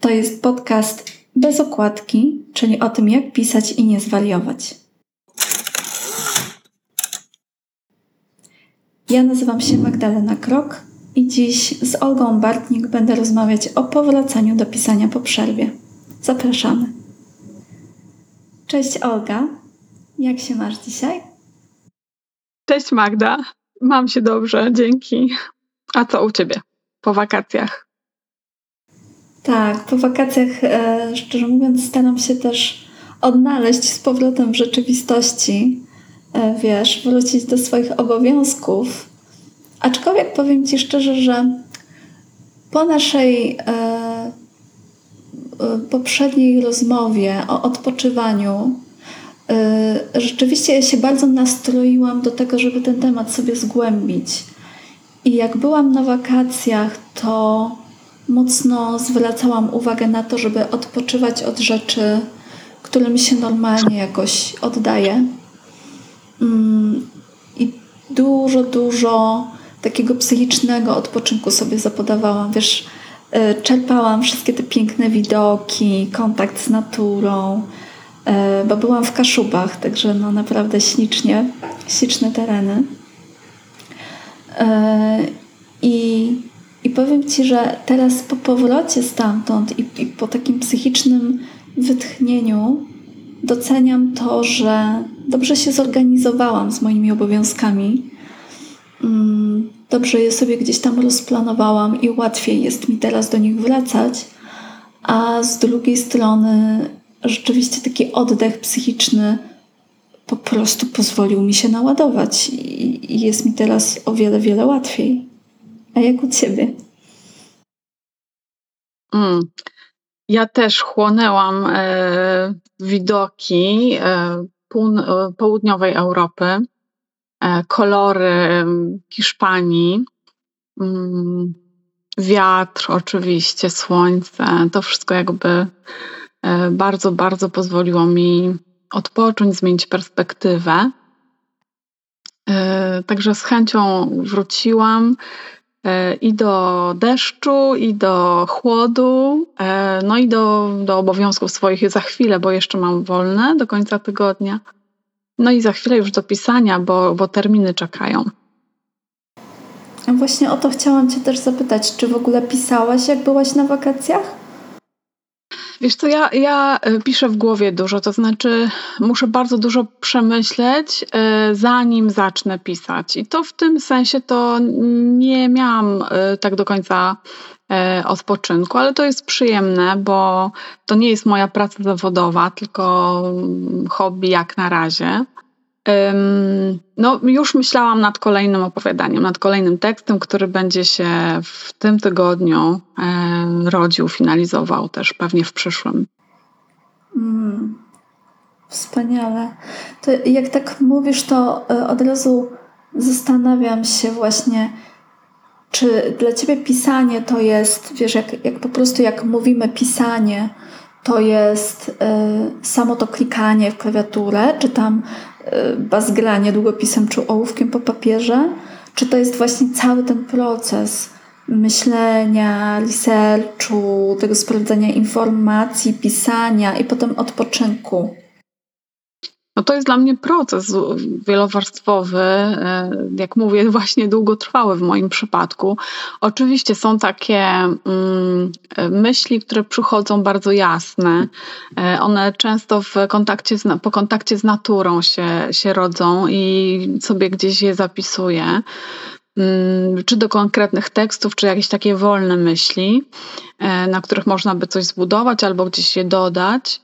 To jest podcast bez okładki, czyli o tym, jak pisać i nie zwariować. Ja nazywam się Magdalena Krok i dziś z Olgą Bartnik będę rozmawiać o powracaniu do pisania po przerwie. Zapraszamy. Cześć Olga, jak się masz dzisiaj? Cześć Magda, mam się dobrze, dzięki. A co u ciebie po wakacjach? Tak, po wakacjach, e, szczerze mówiąc, staram się też odnaleźć z powrotem w rzeczywistości, e, wiesz, wrócić do swoich obowiązków. Aczkolwiek powiem Ci szczerze, że po naszej e, poprzedniej rozmowie o odpoczywaniu, rzeczywiście ja się bardzo nastroiłam do tego, żeby ten temat sobie zgłębić. I jak byłam na wakacjach, to mocno zwracałam uwagę na to, żeby odpoczywać od rzeczy, którym się normalnie jakoś oddaje. Mm, I dużo, dużo takiego psychicznego odpoczynku sobie zapodawałam. Wiesz, y, czerpałam wszystkie te piękne widoki, kontakt z naturą, y, bo byłam w Kaszubach, także no naprawdę ślicznie, śliczne tereny. Y, I i powiem Ci, że teraz po powrocie stamtąd i, i po takim psychicznym wytchnieniu doceniam to, że dobrze się zorganizowałam z moimi obowiązkami. Mm, dobrze je sobie gdzieś tam rozplanowałam i łatwiej jest mi teraz do nich wracać. A z drugiej strony, rzeczywiście taki oddech psychiczny po prostu pozwolił mi się naładować i jest mi teraz o wiele, wiele łatwiej. A jak u ciebie? Mm. Ja też chłonęłam e, widoki e, e, południowej Europy, e, kolory Hiszpanii, mm, wiatr oczywiście, słońce. To wszystko jakby e, bardzo, bardzo pozwoliło mi odpocząć, zmienić perspektywę. E, także z chęcią wróciłam. E, i do deszczu, i do chłodu, e, no i do, do obowiązków swoich za chwilę, bo jeszcze mam wolne do końca tygodnia. No i za chwilę już do pisania, bo, bo terminy czekają. Właśnie o to chciałam Cię też zapytać, czy w ogóle pisałaś, jak byłaś na wakacjach? Wiesz co, ja, ja e, piszę w głowie dużo, to znaczy muszę bardzo dużo przemyśleć, e, zanim zacznę pisać. I to w tym sensie to nie miałam e, tak do końca odpoczynku, ale to jest przyjemne, bo to nie jest moja praca zawodowa, tylko hobby jak na razie. No, już myślałam nad kolejnym opowiadaniem, nad kolejnym tekstem, który będzie się w tym tygodniu rodził, finalizował też pewnie w przyszłym. Mm, wspaniale. To jak tak mówisz, to e, od razu zastanawiam się właśnie, czy dla ciebie pisanie to jest, wiesz, jak, jak po prostu jak mówimy pisanie, to jest y, samo to klikanie w klawiaturę, czy tam y, bazgranie długopisem czy ołówkiem po papierze, czy to jest właśnie cały ten proces myślenia, researchu, tego sprawdzania informacji, pisania i potem odpoczynku. No to jest dla mnie proces wielowarstwowy, e, jak mówię, właśnie długotrwały w moim przypadku. Oczywiście są takie mm, myśli, które przychodzą bardzo jasne. E, one często w kontakcie z, po kontakcie z naturą się, się rodzą i sobie gdzieś je zapisuję mm, czy do konkretnych tekstów, czy jakieś takie wolne myśli, e, na których można by coś zbudować albo gdzieś je dodać.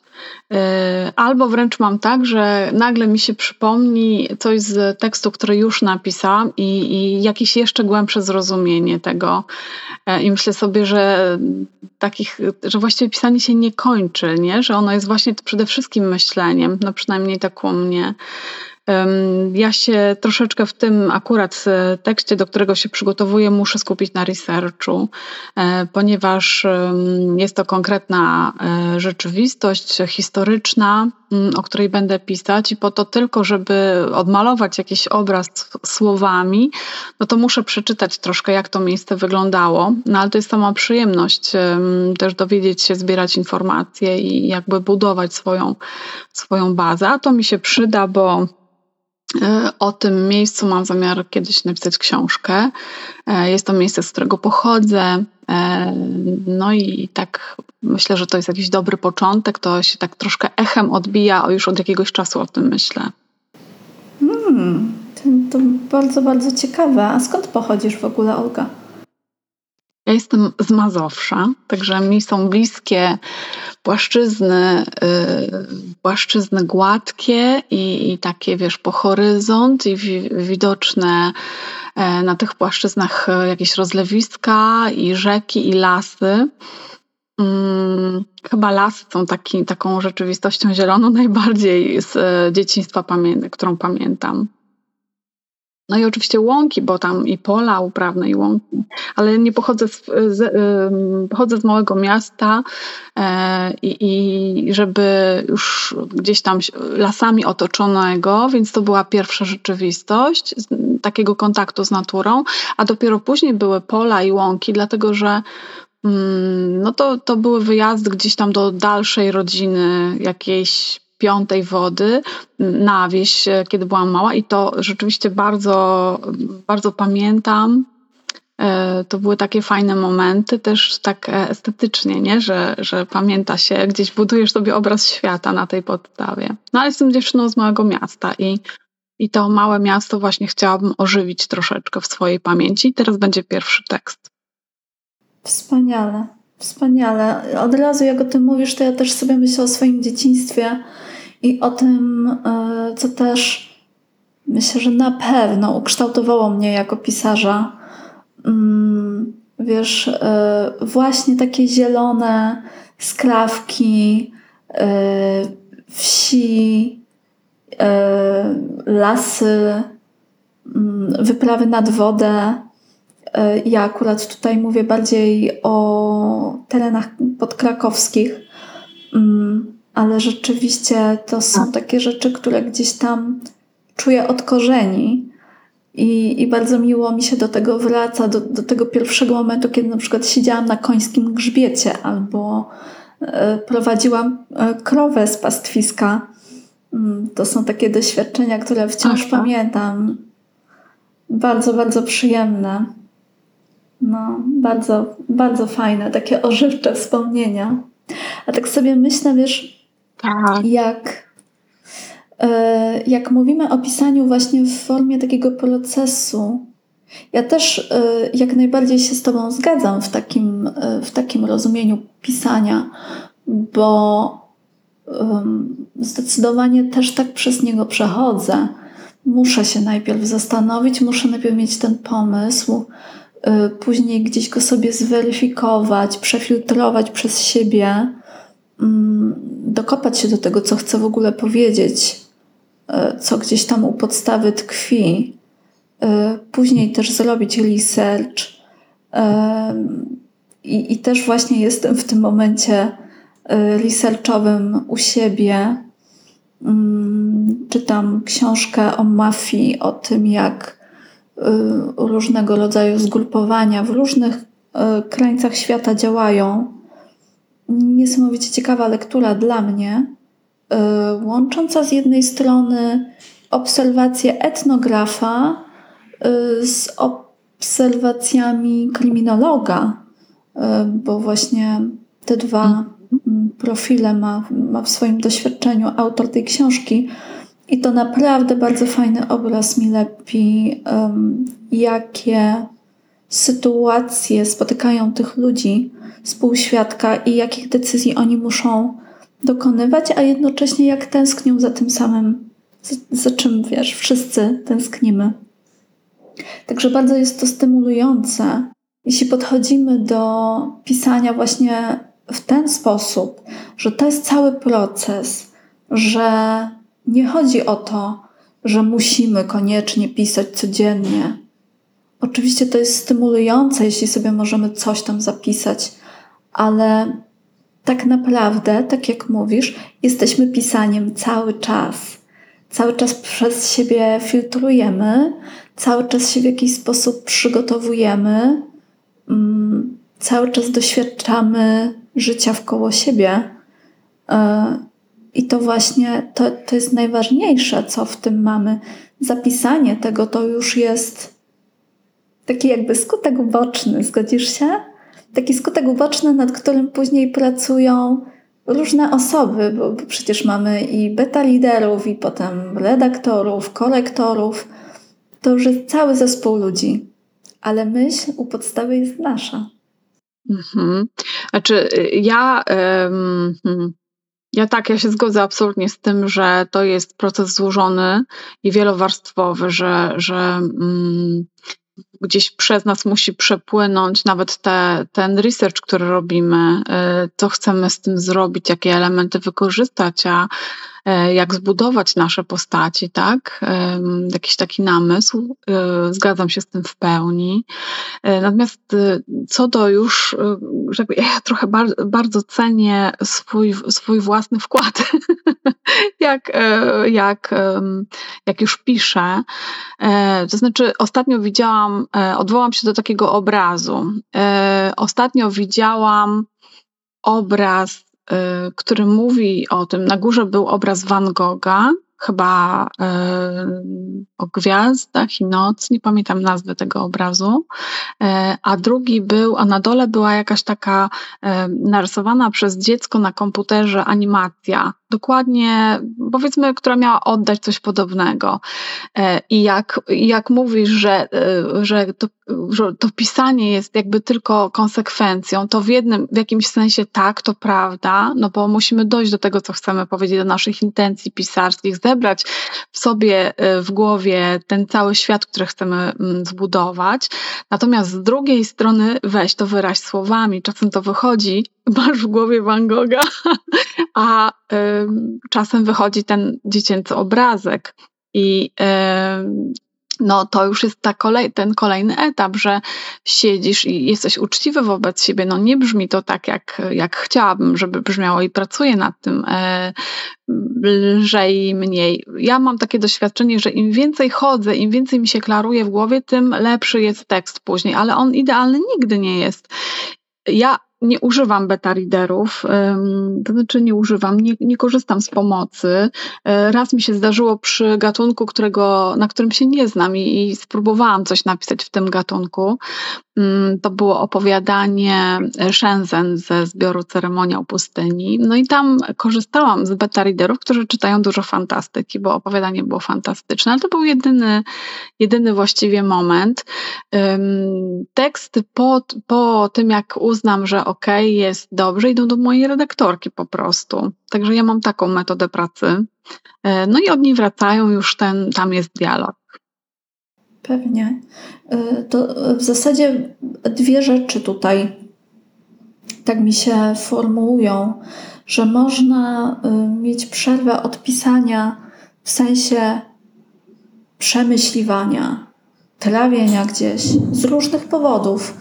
E, albo wręcz mam tak, że nagle mi się przypomni coś z tekstu, który już napisałam i, i jakieś jeszcze głębsze zrozumienie tego. E, I myślę sobie, że takich, że właściwie pisanie się nie kończy, nie? że ono jest właśnie przede wszystkim myśleniem, no przynajmniej tak u mnie. Ja się troszeczkę w tym akurat e, tekście, do którego się przygotowuję, muszę skupić na researchu, e, ponieważ jest to konkretna e, rzeczywistość historyczna, mm, o której będę pisać, i po to tylko, żeby odmalować jakiś obraz słowami, no to muszę przeczytać troszkę, jak to miejsce wyglądało. No ale to jest sama przyjemność też dowiedzieć się, zbierać informacje i jakby budować swoją, swoją bazę. A to mi się przyda, bo o tym miejscu mam zamiar kiedyś napisać książkę. E, jest to miejsce, z którego pochodzę. E, no i tak myślę, że to jest jakiś dobry początek. To się tak troszkę echem odbija, już od jakiegoś czasu o tym myślę. Hmm, to bardzo, bardzo ciekawe. A skąd pochodzisz w ogóle, Olga? Ja jestem z Mazowsza, także mi są bliskie płaszczyzny, yy, płaszczyzny gładkie i, i, takie, wiesz, po horyzont i wi widoczne yy, na tych płaszczyznach jakieś rozlewiska i rzeki i lasy. Yy, chyba lasy są taki, taką rzeczywistością zieloną najbardziej z y, dzieciństwa, pamię którą pamiętam. No i oczywiście łąki, bo tam i pola uprawne, i łąki. Ale nie pochodzę z, z, pochodzę z małego miasta e, i, i żeby już gdzieś tam lasami otoczonego, więc to była pierwsza rzeczywistość takiego kontaktu z naturą, a dopiero później były pola i łąki, dlatego że mm, no to, to były wyjazdy gdzieś tam do dalszej rodziny, jakiejś piątej wody na wieś, e, kiedy byłam mała i to rzeczywiście bardzo, bardzo pamiętam. E, to były takie fajne momenty, też tak e, estetycznie, nie? Że, że pamięta się, gdzieś budujesz sobie obraz świata na tej podstawie. No ale jestem dziewczyną z małego miasta i, i to małe miasto właśnie chciałabym ożywić troszeczkę w swojej pamięci. Teraz będzie pierwszy tekst. Wspaniale, wspaniale. Od razu jak o tym mówisz, to ja też sobie myślę o swoim dzieciństwie i o tym, e, co też myślę, że na pewno ukształtowało mnie jako pisarza. Mm, wiesz, e, właśnie takie zielone skrawki, e, wsi, lasy, mm, wyprawy nad wodę. Ja akurat tutaj mówię bardziej o terenach podkrakowskich. Ale rzeczywiście to są tak. takie rzeczy, które gdzieś tam czuję od korzeni. I, I bardzo miło mi się do tego wraca, do, do tego pierwszego momentu, kiedy na przykład siedziałam na końskim grzbiecie albo e, prowadziłam e, krowę z pastwiska. Mm, to są takie doświadczenia, które wciąż Aha. pamiętam. Bardzo, bardzo przyjemne. No, bardzo, bardzo fajne, takie ożywcze wspomnienia. A tak sobie myślę, wiesz, tak. Jak, e, jak mówimy o pisaniu właśnie w formie takiego procesu, ja też e, jak najbardziej się z Tobą zgadzam w takim, e, w takim rozumieniu pisania, bo zdecydowanie też tak przez niego przechodzę. Muszę się najpierw zastanowić, muszę najpierw mieć ten pomysł, później gdzieś go sobie zweryfikować, przefiltrować przez siebie Mm, dokopać się do tego, co chcę w ogóle powiedzieć, e, co gdzieś tam u podstawy tkwi. E, później też zrobić research. E, I, I też właśnie jestem w tym momencie researchowym u siebie. Mm, czytam książkę o mafii, o tym, jak różnego rodzaju zgrupowania w różnych krańcach świata działają niesamowicie ciekawa lektura dla mnie, e, łącząca z jednej strony obserwacje etnografa e, z obserwacjami kryminologa, e, bo właśnie te dwa mhm. profile ma, ma w swoim doświadczeniu autor tej książki. I to naprawdę bardzo fajny obraz mi lepi, jakie sytuacje spotykają tych ludzi, współświadka i jakich decyzji oni muszą dokonywać, a jednocześnie jak tęsknią za tym samym, za, za czym wiesz, wszyscy tęsknimy. Także bardzo jest to stymulujące, jeśli podchodzimy do pisania właśnie w ten sposób, że to jest cały proces, że nie chodzi o to, że musimy koniecznie pisać codziennie. Oczywiście to jest stymulujące, jeśli sobie możemy coś tam zapisać, ale tak naprawdę, tak jak mówisz, jesteśmy pisaniem cały czas. Cały czas przez siebie filtrujemy, cały czas się w jakiś sposób przygotowujemy, mm, cały czas doświadczamy życia wkoło siebie. E, I to właśnie to, to jest najważniejsze, co w tym mamy. Zapisanie tego to już jest taki jakby skutek uboczny, zgodzisz się? Taki skutek uboczny, nad którym później pracują różne osoby, bo, bo przecież mamy i beta liderów, i potem redaktorów, korektorów. To już jest cały zespół ludzi, ale myśl u podstawy jest nasza. Mhm. Znaczy, ja. Um, ja tak, ja się zgodzę absolutnie z tym, że to jest proces złożony i wielowarstwowy, że, że um, gdzieś przez nas musi przepłynąć nawet te, ten research, który robimy, y, co chcemy z tym zrobić, jakie elementy wykorzystać, a jak zbudować nasze postaci, tak? Jakiś taki namysł. E, zgadzam się z tym w pełni. E, natomiast co do już, żeby ja trochę bardzo, bardzo cenię swój, swój własny wkład, jak, jak, jak już piszę. To znaczy, ostatnio widziałam, odwołam się do takiego obrazu. Ostatnio widziałam obraz który mówi o tym. Na górze był obraz Van Gogha, chyba y, o gwiazdach i noc, nie pamiętam nazwy tego obrazu, y, a drugi był, a na dole była jakaś taka narysowana przez dziecko na komputerze animacja dokładnie, powiedzmy, która miała oddać coś podobnego. E, I jak, jak mówisz, że, e, że, to, że to pisanie jest jakby tylko konsekwencją, to w jednym, w jakimś sensie tak, to prawda, no bo musimy dojść do tego, co chcemy powiedzieć, do naszych intencji pisarskich, zebrać w sobie, e, w głowie ten cały świat, który chcemy mm, zbudować. Natomiast z drugiej strony weź to wyraź słowami. Czasem to wychodzi, masz w głowie Van Gogha, a y, czasem wychodzi ten dziecięcy obrazek. I y, no to już jest ta kolej, ten kolejny etap, że siedzisz i jesteś uczciwy wobec siebie. No nie brzmi to tak, jak, jak chciałabym, żeby brzmiało i pracuję nad tym e, lżej, mniej. Ja mam takie doświadczenie, że im więcej chodzę, im więcej mi się klaruje w głowie, tym lepszy jest tekst później, ale on idealny nigdy nie jest. Ja nie używam beta readerów, to znaczy nie używam, nie, nie, korzystam z pomocy. E, raz mi się zdarzyło przy gatunku, którego, na którym się nie znam i, i spróbowałam coś napisać w tym gatunku. Mm, to było opowiadanie Shenzhen ze zbioru Ceremoniał Pustyni. No i tam korzystałam z beta readerów, którzy czytają dużo fantastyki, bo opowiadanie było fantastyczne, ale to był jedyny, jedyny właściwie moment. Teksty po, po tym, jak uznam, że ok, jest dobrze, idą do mojej redaktorki po prostu. Także ja mam taką metodę pracy. E, no i od niej wracają, już ten, tam jest dialog. Pewnie. E, to w zasadzie dwie rzeczy tutaj tak mi się formułują, że można e, mieć przerwę od pisania w sensie przemyśliwania, trawienia gdzieś z różnych powodów,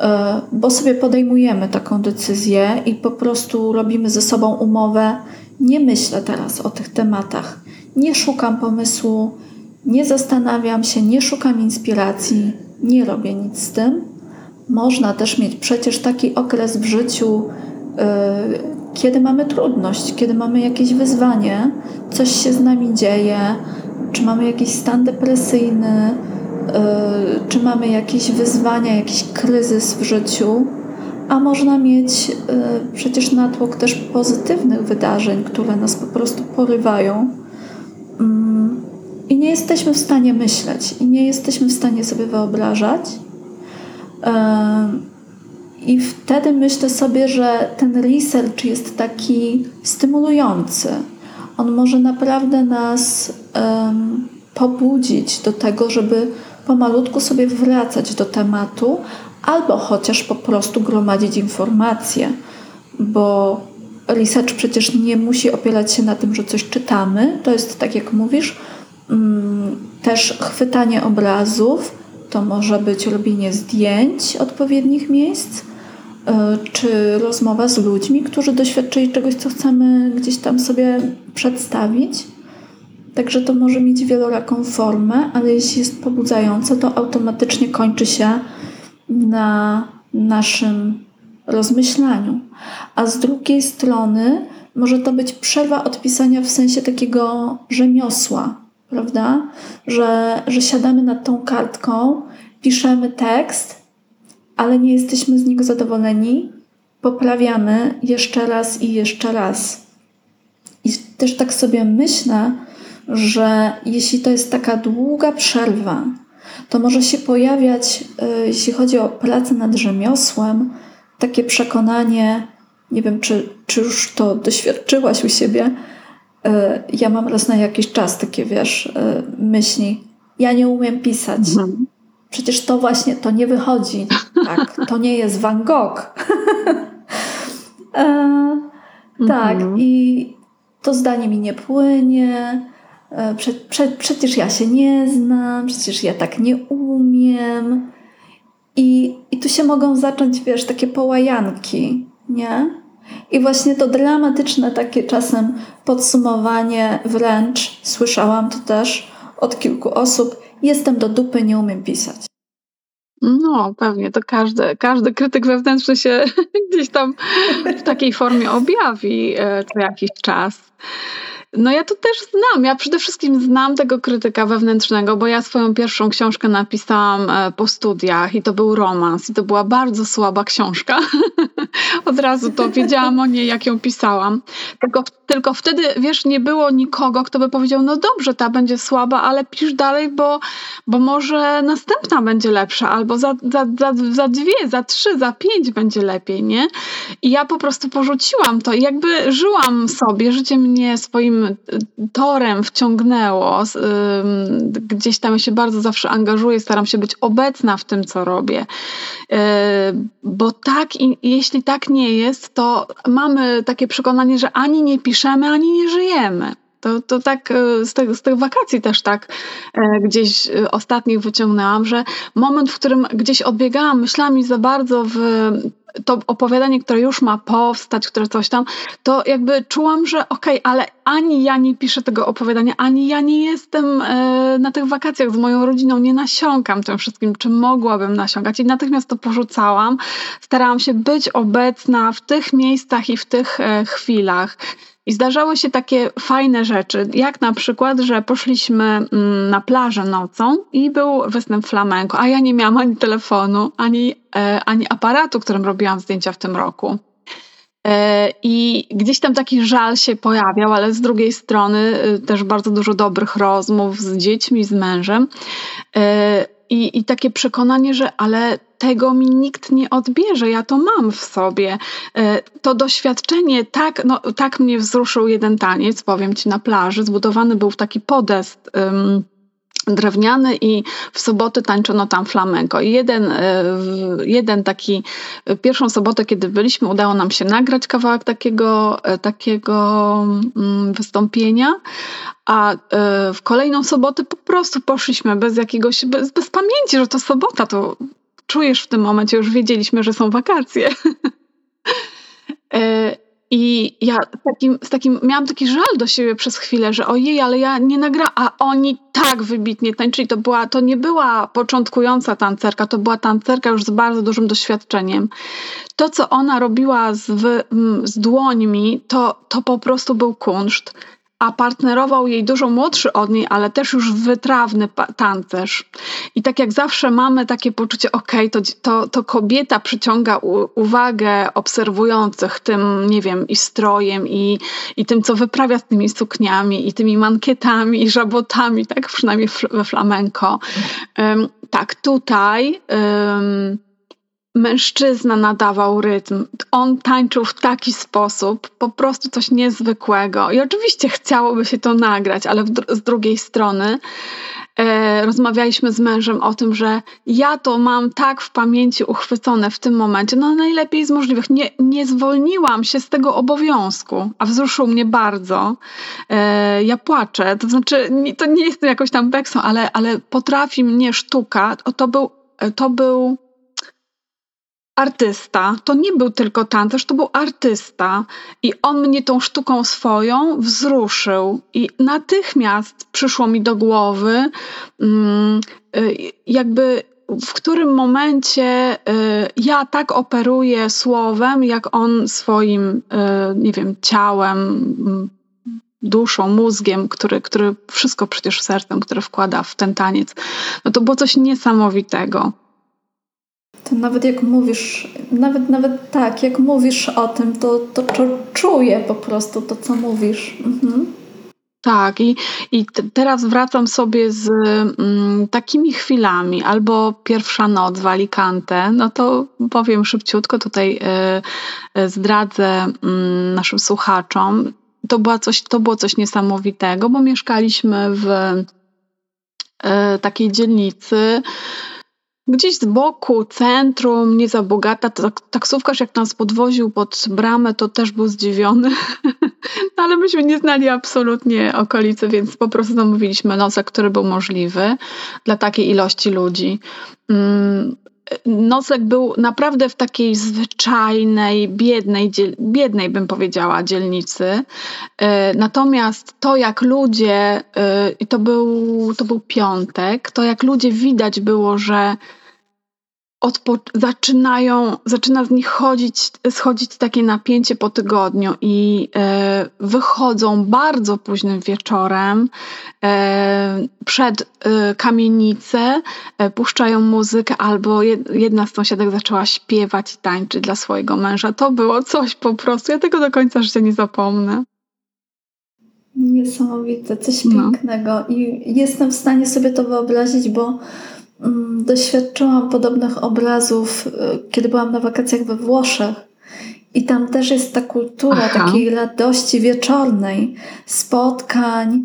e, bo sobie podejmujemy taką decyzję i po prostu robimy ze sobą umowę. Nie myślę teraz o tych tematach, nie szukam pomysłu, nie zastanawiam się, nie szukam inspiracji, nie robię nic z tym. Można też mieć przecież taki okres w życiu, yy, kiedy mamy trudność, kiedy mamy jakieś wyzwanie, coś się z nami dzieje, czy mamy jakiś stan depresyjny, yy, czy mamy jakieś wyzwania, jakiś kryzys w życiu, a można mieć yy, przecież natłok też pozytywnych wydarzeń, które nas po prostu porywają nie jesteśmy w stanie myśleć, i nie jesteśmy w stanie sobie wyobrażać. I wtedy myślę sobie, że ten research jest taki stymulujący. On może naprawdę nas um, pobudzić do tego, żeby pomalutku sobie wracać do tematu, albo chociaż po prostu gromadzić informacje, bo research przecież nie musi opierać się na tym, że coś czytamy. To jest tak, jak mówisz, też chwytanie obrazów, to może być robienie zdjęć odpowiednich miejsc, e, czy rozmowa z ludźmi, którzy doświadczyli czegoś, co chcemy gdzieś tam sobie przedstawić. Także to może mieć wieloraką formę, ale jeśli jest pobudzające, to automatycznie kończy się na naszym rozmyślaniu. A z drugiej strony może to być przerwa od pisania w sensie takiego rzemiosła, prawda? Że, że siadamy nad tą kartką, piszemy tekst, ale nie jesteśmy z niego zadowoleni, poprawiamy jeszcze raz i jeszcze raz. I też tak sobie myślę, że jeśli to jest taka długa przerwa, to może się pojawiać, y, jeśli chodzi o pracę nad rzemiosłem, takie przekonanie, nie wiem, czy, czy już to doświadczyłaś u siebie. Y, ja mam raz na jakiś czas takie, wiesz, y, myśli. Ja nie umiem pisać. Mhm. Przecież to właśnie to nie wychodzi. Tak, to nie jest Van Gogh. e, tak, mhm. i to zdanie mi nie płynie. E, prze, prze, przecież ja się nie znam, przecież ja tak nie umiem. I, I tu się mogą zacząć, wiesz, takie połajanki, nie? I właśnie to dramatyczne takie czasem podsumowanie wręcz, słyszałam to też od kilku osób, jestem do dupy, nie umiem pisać. No, pewnie to każdy, każdy krytyk wewnętrzny się gdzieś tam w takiej formie objawi e, co jakiś czas. No ja to też znam. Ja przede wszystkim znam tego krytyka wewnętrznego, bo ja swoją pierwszą książkę napisałam e, po studiach i to był romans i to była bardzo słaba książka. Od razu to wiedziałam o niej, jak ją pisałam. Tylko, tylko wtedy, wiesz, nie było nikogo, kto by powiedział, no dobrze, ta będzie słaba, ale pisz dalej, bo, bo może następna będzie lepsza, albo za, za, za, za dwie, za trzy, za pięć będzie lepiej, nie? I ja po prostu porzuciłam to i jakby żyłam sobie, życie mnie swoim torem wciągnęło. Gdzieś tam się bardzo zawsze angażuję, staram się być obecna w tym, co robię. Y, bo tak, jeśli tak nie jest, to mamy takie przekonanie, że ani nie piszemy, ani nie żyjemy. To, to tak y, z tych, z tych wakacji też tak e, gdzieś y, ostatnich wyciągnęłam, że moment, w którym gdzieś odbiegałam myślami za bardzo w to opowiadanie, które już ma powstać, które coś tam, to jakby czułam, że okej, okay, ale ani ja nie piszę tego opowiadania, ani ja nie jestem e, na tych wakacjach z moją rodziną, nie nasiąkam tym wszystkim, czym mogłabym nasiąkać. I natychmiast to porzucałam. Starałam się być obecna w tych miejscach i w tych e, chwilach. I zdarzały się takie fajne rzeczy, jak na przykład, że poszliśmy mm, na plażę nocą i był występ flamenko, a ja nie miałam ani telefonu, ani, e, ani aparatu, którym robiłam zdjęcia w tym roku. E, I gdzieś tam taki żal się pojawiał, ale z drugiej strony e, też bardzo dużo dobrych rozmów z dziećmi, z mężem. I, I takie przekonanie, że ale tego mi nikt nie odbierze, ja to mam w sobie. E, to doświadczenie, tak, no, tak mnie wzruszył jeden taniec, powiem ci, na plaży. Zbudowany był taki podest. Um, drewniany i w sobotę tańczono tam flamenko. I jeden, e, jeden taki, pierwszą sobotę, kiedy byliśmy, udało nam się nagrać kawałek takiego, e, takiego mm, wystąpienia, a w kolejną sobotę po prostu poszliśmy bez jakiegoś, bez, bez pamięci, że to sobota, to czujesz w tym momencie, już wiedzieliśmy, że są wakacje. E, I ja takim, z takim, miałam taki żal do siebie przez chwilę, że ojej, ale ja nie nagra, a oni tak wybitnie tańczyli. To, była, to nie była początkująca tancerka, to była tancerka już z bardzo dużym doświadczeniem. To, co ona robiła z, z dłońmi, to, to po prostu był kunszt a partnerował jej dużo młodszy od niej, ale też już wytrawny tancerz. I tak jak zawsze mamy takie poczucie, okej, okay, to, to, to kobieta przyciąga u, uwagę obserwujących tym, nie wiem, i strojem, i, i tym, co wyprawia z tymi sukniami, i tymi mankietami, i żabotami, tak przynajmniej we flamenko. Um, tak, tutaj um, mężczyzna nadawał rytm. On tańczył w taki sposób, po prostu coś niezwykłego. I oczywiście chciałoby się to nagrać, ale z drugiej strony e, rozmawialiśmy z mężem o tym, że ja to mam tak w pamięci uchwycone w tym momencie, no najlepiej z możliwych. Nie, nie zwolniłam się z tego obowiązku, a wzruszył mnie bardzo. E, ja płaczę, to znaczy to nie jestem jakoś tam beksą, ale, ale potrafi mnie sztuka, to był, to był artysta. To nie był tylko tancerz, to był artysta. I on mnie tą sztuką swoją wzruszył. I natychmiast przyszło mi do głowy, mm, y, jakby w którym momencie y, ja tak operuję słowem, jak on swoim, y, nie wiem, ciałem, mm, duszą, mózgiem, który, który wszystko przecież sercem, które wkłada w ten taniec. No to było coś niesamowitego. To nawet jak mówisz, nawet nawet tak, jak mówisz o tym, to, to, czuję po prostu to, co mówisz. Mhm. Tak, i, i teraz wracam sobie z mm, takimi chwilami, albo pierwsza noc w Alicante, no to powiem szybciutko, tutaj y, y, zdradzę y, naszym słuchaczom. To, była coś, to było coś niesamowitego, bo mieszkaliśmy w y, takiej dzielnicy, Gdzieś z boku, centrum, nie za bogata, tak, taksówkarz jak nas podwoził pod bramę, to też był zdziwiony. no, ale myśmy nie znali absolutnie okolicy, więc po prostu zamówiliśmy nocek, który był możliwy dla takiej ilości ludzi. Mm, nocleg był naprawdę w takiej zwyczajnej, biednej, biednej bym powiedziała, dzielnicy. E, natomiast to, jak ludzie, e, i to był, to był piątek, to jak ludzie widać było, że zaczynają, zaczyna z nich chodzić, schodzić takie napięcie po tygodniu i e, wychodzą bardzo późnym wieczorem e, przed e, kamienicę, e, puszczają muzykę albo jedna z sąsiadek zaczęła śpiewać i tańczyć dla swojego męża. To było coś po prostu, ja tego do końca życia nie zapomnę. Niesamowite, coś pięknego i jestem w stanie sobie to wyobrazić, bo doświadczyłam podobnych obrazów, y, kiedy byłam na wakacjach we Włoszech. I tam też jest ta kultura Aha. takiej radości wieczornej, spotkań,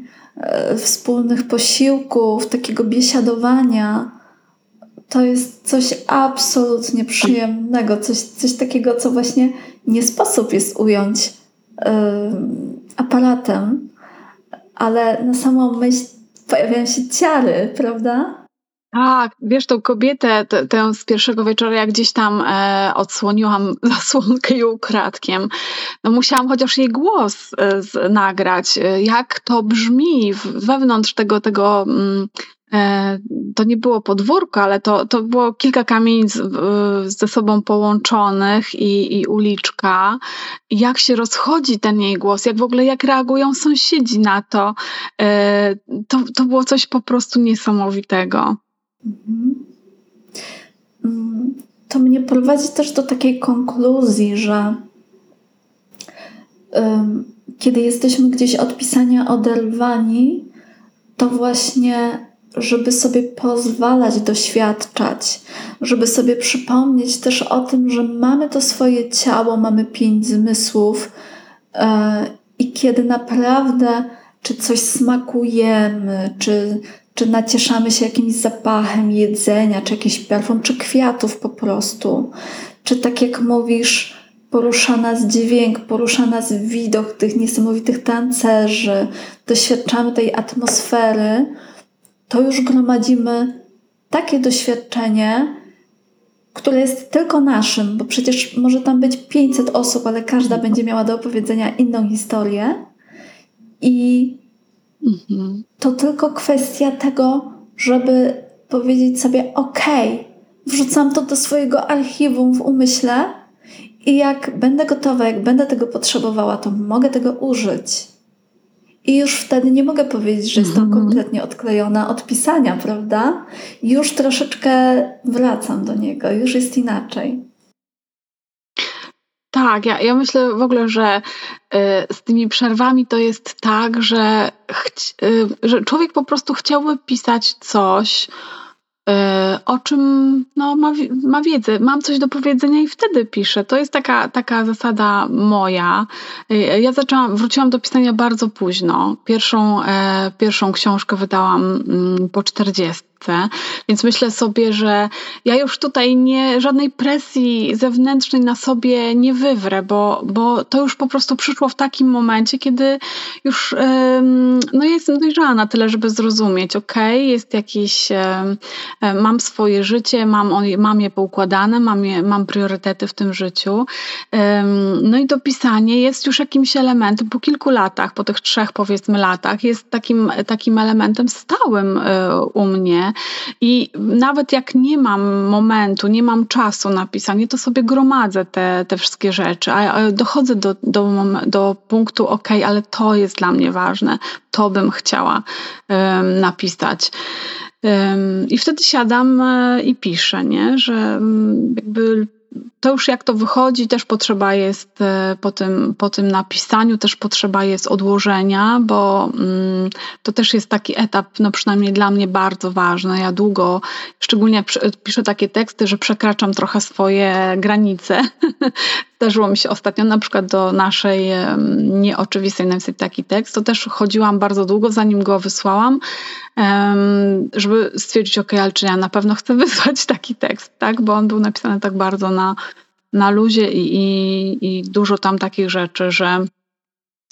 y, wspólnych posiłków, takiego biesiadowania. To jest coś absolutnie przyjemnego, coś, coś takiego, co właśnie nie sposób jest ująć yy, aparatem, ale na samą myśl pojawiają się ciary, prawda? Tak, wiesz, tą kobietę, tę z pierwszego wieczoru, jak gdzieś tam e, odsłoniłam zasłonkę ją ukradkiem, no musiałam chociaż jej głos e, z, nagrać, e, jak to brzmi wewnątrz tego, tego mm, e, to nie było podwórko, ale to, to było kilka kamienic ze sobą połączonych i, i uliczka. Jak się rozchodzi ten jej głos, jak w ogóle jak reagują sąsiedzi na to, e, to, to było coś po prostu niesamowitego. Mhm. To mnie prowadzi też do takiej konkluzji, że kiedy jesteśmy gdzieś od pisania oderwani, to właśnie, żeby sobie pozwalać doświadczać, żeby sobie przypomnieć też o tym, że mamy to swoje ciało, mamy pięć zmysłów e, i kiedy naprawdę czy coś smakujemy, czy czy nacieszamy się jakimś zapachem jedzenia, czy jakiś perfum, czy kwiatów po prostu. Czy tak jak mówisz, porusza nas dźwięk, porusza nas widok tych niesamowitych tancerzy, doświadczamy tej atmosfery, to już gromadzimy takie doświadczenie, które jest tylko naszym, bo przecież może tam być 500 osób, ale każda będzie miała do opowiedzenia inną historię. I to tylko kwestia tego, żeby powiedzieć sobie: OK, wrzucam to do swojego archiwum w umyśle i jak będę gotowa, jak będę tego potrzebowała, to mogę tego użyć. I już wtedy nie mogę powiedzieć, że jestem mhm. kompletnie odklejona od pisania, prawda? Już troszeczkę wracam do niego, już jest inaczej. Tak, ja, ja myślę w ogóle, że y, z tymi przerwami to jest tak, że, y, że człowiek po prostu chciałby pisać coś, y, o czym no, ma, ma wiedzę, mam coś do powiedzenia i wtedy piszę. To jest taka, taka zasada moja. Ja zaczęłam, wróciłam do pisania bardzo późno. Pierwszą, e, pierwszą książkę wydałam mm, po 40 Więc myślę sobie, że ja już tutaj nie, żadnej presji zewnętrznej na sobie nie wywrę, bo, bo to już po prostu przyszło w takim momencie, kiedy już no jestem dojrzała na tyle, żeby zrozumieć, ok, jest jakiś, mam swoje życie, mam, mam je poukładane, mam, je, mam priorytety w tym życiu. No i dopisanie jest już jakimś elementem po kilku latach, po tych trzech powiedzmy latach, jest takim, takim elementem stałym e, u mnie i nawet jak nie mam momentu, nie mam czasu na pisanie, to sobie gromadzę te, te wszystkie rzeczy, a dochodzę do, do, do punktu, ok, ale to jest dla mnie ważne, to bym chciała um, napisać. Um, I wtedy siadam e, i piszę, nie? że um, jakby to już jak to wychodzi, też potrzeba jest e, po tym, po tym napisaniu, też potrzeba jest odłożenia, bo mm, to też jest taki etap, no przynajmniej dla mnie bardzo ważny. Ja długo, szczególnie jak piszę takie teksty, że przekraczam trochę swoje granice. Zdarzyło mi się ostatnio na przykład do naszej nieoczywistej napisać taki tekst, to też chodziłam bardzo długo, zanim go wysłałam, żeby stwierdzić, ok, ale czy ja na pewno chcę wysłać taki tekst, tak? Bo on był napisany tak bardzo na, na luzie i, i, i dużo tam takich rzeczy, że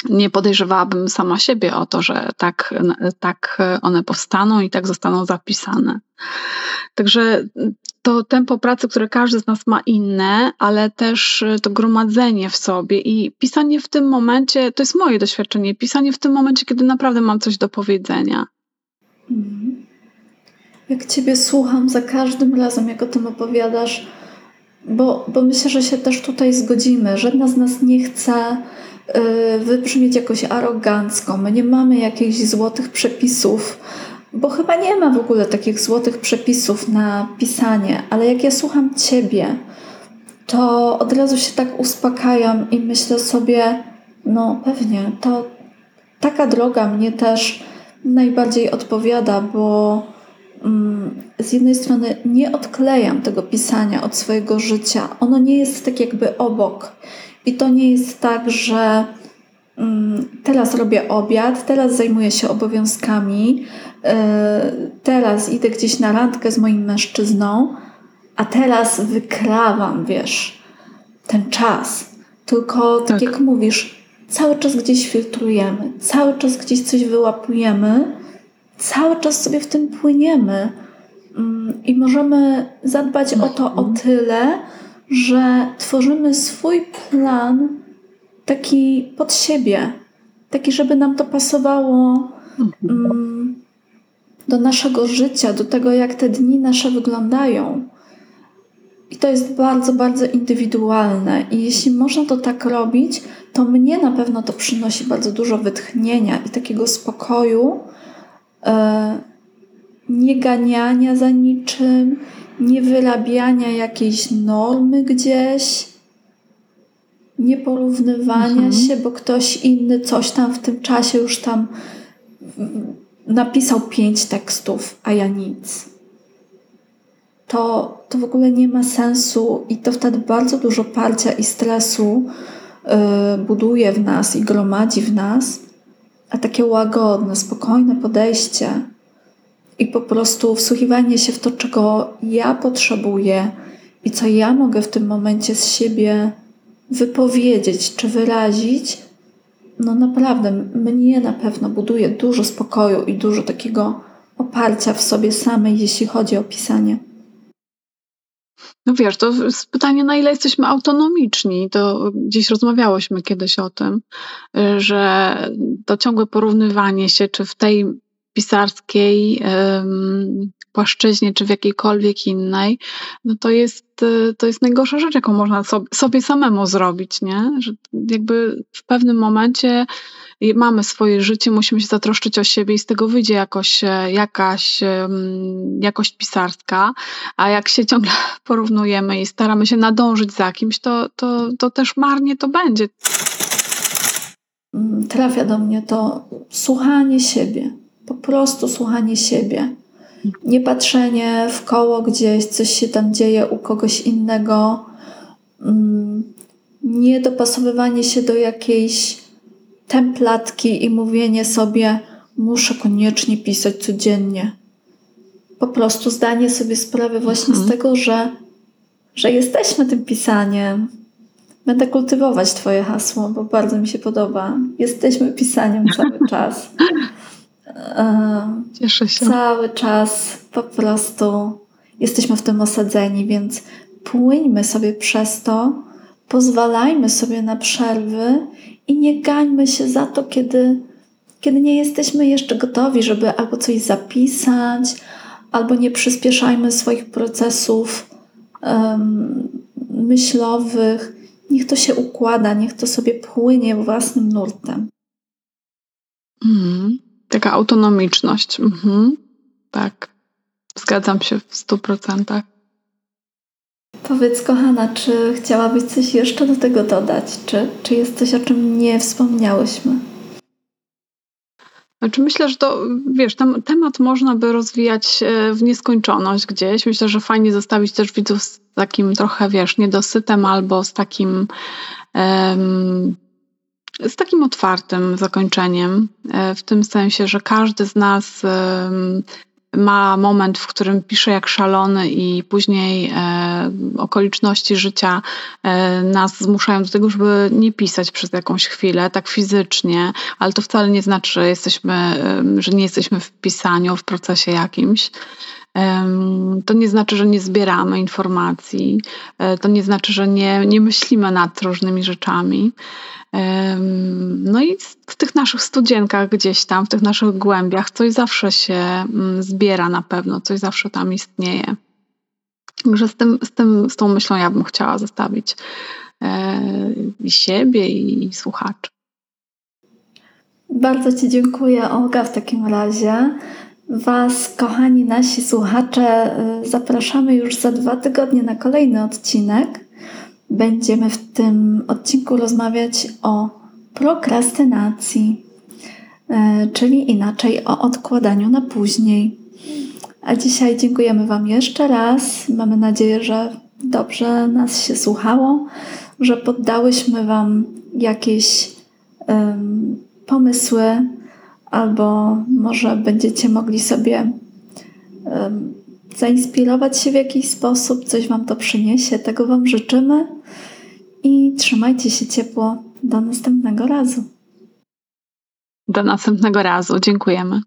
nie podejrzewałabym sama siebie o to, że tak, tak one powstaną i tak zostaną zapisane. Także to tempo pracy, które każdy z nas ma inne, ale też to gromadzenie w sobie i pisanie w tym momencie, to jest moje doświadczenie, pisanie w tym momencie, kiedy naprawdę mam coś do powiedzenia. Mhm. Jak Ciebie słucham za każdym razem, jak o tym opowiadasz, bo, bo myślę, że się też tutaj zgodzimy. Żadna z nas nie chce y, wybrzmieć jakoś arogancko. My nie mamy jakichś złotych przepisów, bo chyba nie ma w ogóle takich złotych przepisów na pisanie, ale jak ja słucham Ciebie, to od razu się tak uspokajam i myślę sobie, no pewnie, to taka droga mnie też najbardziej odpowiada, bo mm, z jednej strony nie odklejam tego pisania od swojego życia. Ono nie jest tak jakby obok. I to nie jest tak, że mm, teraz robię obiad, teraz zajmuję się obowiązkami, teraz idę gdzieś na randkę z moim mężczyzną, a teraz wykrawam, wiesz, ten czas. Tylko tak, tak. jak mówisz, cały czas gdzieś filtrujemy, cały czas gdzieś coś wyłapujemy, cały czas sobie w tym płyniemy. Mm, i możemy zadbać o to o tyle, że tworzymy swój plan taki pod siebie, taki, żeby nam to pasowało mm, do naszego życia, do tego, jak te dni nasze wyglądają. I to jest bardzo, bardzo indywidualne. I jeśli można to tak robić, to mnie na pewno to przynosi bardzo dużo wytchnienia i takiego spokoju, e, nie ganiania za niczym, nie wyrabiania jakiejś normy gdzieś, nie porównywania mhm. się, bo ktoś inny coś tam w tym czasie już tam napisał pięć tekstów, a ja nic. To, to w ogóle nie ma sensu i to wtedy bardzo dużo parcia i stresu Y, buduje w nas i gromadzi w nas, a takie łagodne, spokojne podejście i po prostu wsłuchiwanie się w to, czego ja potrzebuję i co ja mogę w tym momencie z siebie wypowiedzieć czy wyrazić, no naprawdę mnie na pewno buduje dużo spokoju i dużo takiego oparcia w sobie samej, jeśli chodzi o pisanie. No wiesz, to jest pytanie, na ile jesteśmy autonomiczni. To gdzieś rozmawiałyśmy kiedyś o tym, y, że to ciągłe porównywanie się, czy w tej pisarskiej płaszczyźnie, czy w jakiejkolwiek innej, no to jest, y, to jest najgorsza rzecz, jaką można sobie, sobie samemu zrobić, nie? Że jakby w pewnym momencie mamy swoje życie, musimy się zatroszczyć o siebie i z tego wyjdzie jakoś, e, jakaś jakość pisarska, a jak się ciągle porównujemy i staramy się nadążyć za kimś, to, to, to też marnie to będzie. Mm, trafia do mnie to słuchanie siebie, po prostu słuchanie siebie. Nie patrzenie w koło gdzieś, coś się tam dzieje u kogoś innego. Mm, nie dopasowywanie się do jakiejś templatki i mówienie sobie, muszę koniecznie pisać codziennie. Po prostu zdanie sobie sprawy właśnie mhm. z tego, że, że jesteśmy tym pisaniem. Będę kultywować Twoje hasło, bo bardzo mi się podoba. Jesteśmy pisaniem cały czas. Cieszę się. Cały czas po prostu jesteśmy w tym osadzeni, więc płyńmy sobie przez to, pozwalajmy sobie na przerwy i nie gańmy się za to, kiedy, kiedy nie jesteśmy jeszcze gotowi, żeby albo coś zapisać, albo nie przyspieszajmy swoich procesów um, myślowych. Niech to się układa, niech to sobie płynie własnym nurtem. Mm, taka autonomiczność. Mhm. Tak, zgadzam się w stu procentach. Powiedz, kochana, czy chciałabyś coś jeszcze do tego dodać? Czy, czy jest coś, o czym nie wspomniałyśmy? Znaczy myślę, że to, wiesz, ten temat można by rozwijać e, w nieskończoność gdzieś. Myślę, że fajnie zostawić też widzów z takim trochę, wiesz, niedosytem albo z takim um, z takim otwartym zakończeniem, e, w tym sensie, że każdy z nas ma moment, w którym pisze jak szalony i później e, okoliczności życia e, nas zmuszają do tego, żeby nie pisać przez jakąś chwilę, tak fizycznie, ale to wcale nie znaczy, że, jesteśmy, że nie jesteśmy w pisaniu, w procesie jakimś. To nie znaczy, że nie zbieramy informacji, e, to nie znaczy, że nie, nie myślimy nad różnymi rzeczami. No i w tych naszych studzienkach gdzieś tam, w tych naszych głębiach coś zawsze się mm, zbiera na pewno, coś zawsze tam istnieje. Także z, tym, z, tym, z tą myślą ja bym chciała zostawić e, i siebie, i słuchaczy. Bardzo Ci dziękuję, Olga, w takim razie. Was, kochani nasi słuchacze, y, zapraszamy już za dwa tygodnie na kolejny odcinek. Będziemy w tym odcinku rozmawiać o prokrastynacji, y, czyli inaczej o odkładaniu na później. A dzisiaj dziękujemy Wam jeszcze raz. Mamy nadzieję, że dobrze nas się słuchało, że poddałyśmy Wam jakieś um, pomysły, albo może będziecie mogli sobie zainspirować się w jakiś sposób, coś Wam to przyniesie. Tego Wam życzymy i trzymajcie się ciepło. Do następnego razu. Do następnego razu. Dziękujemy.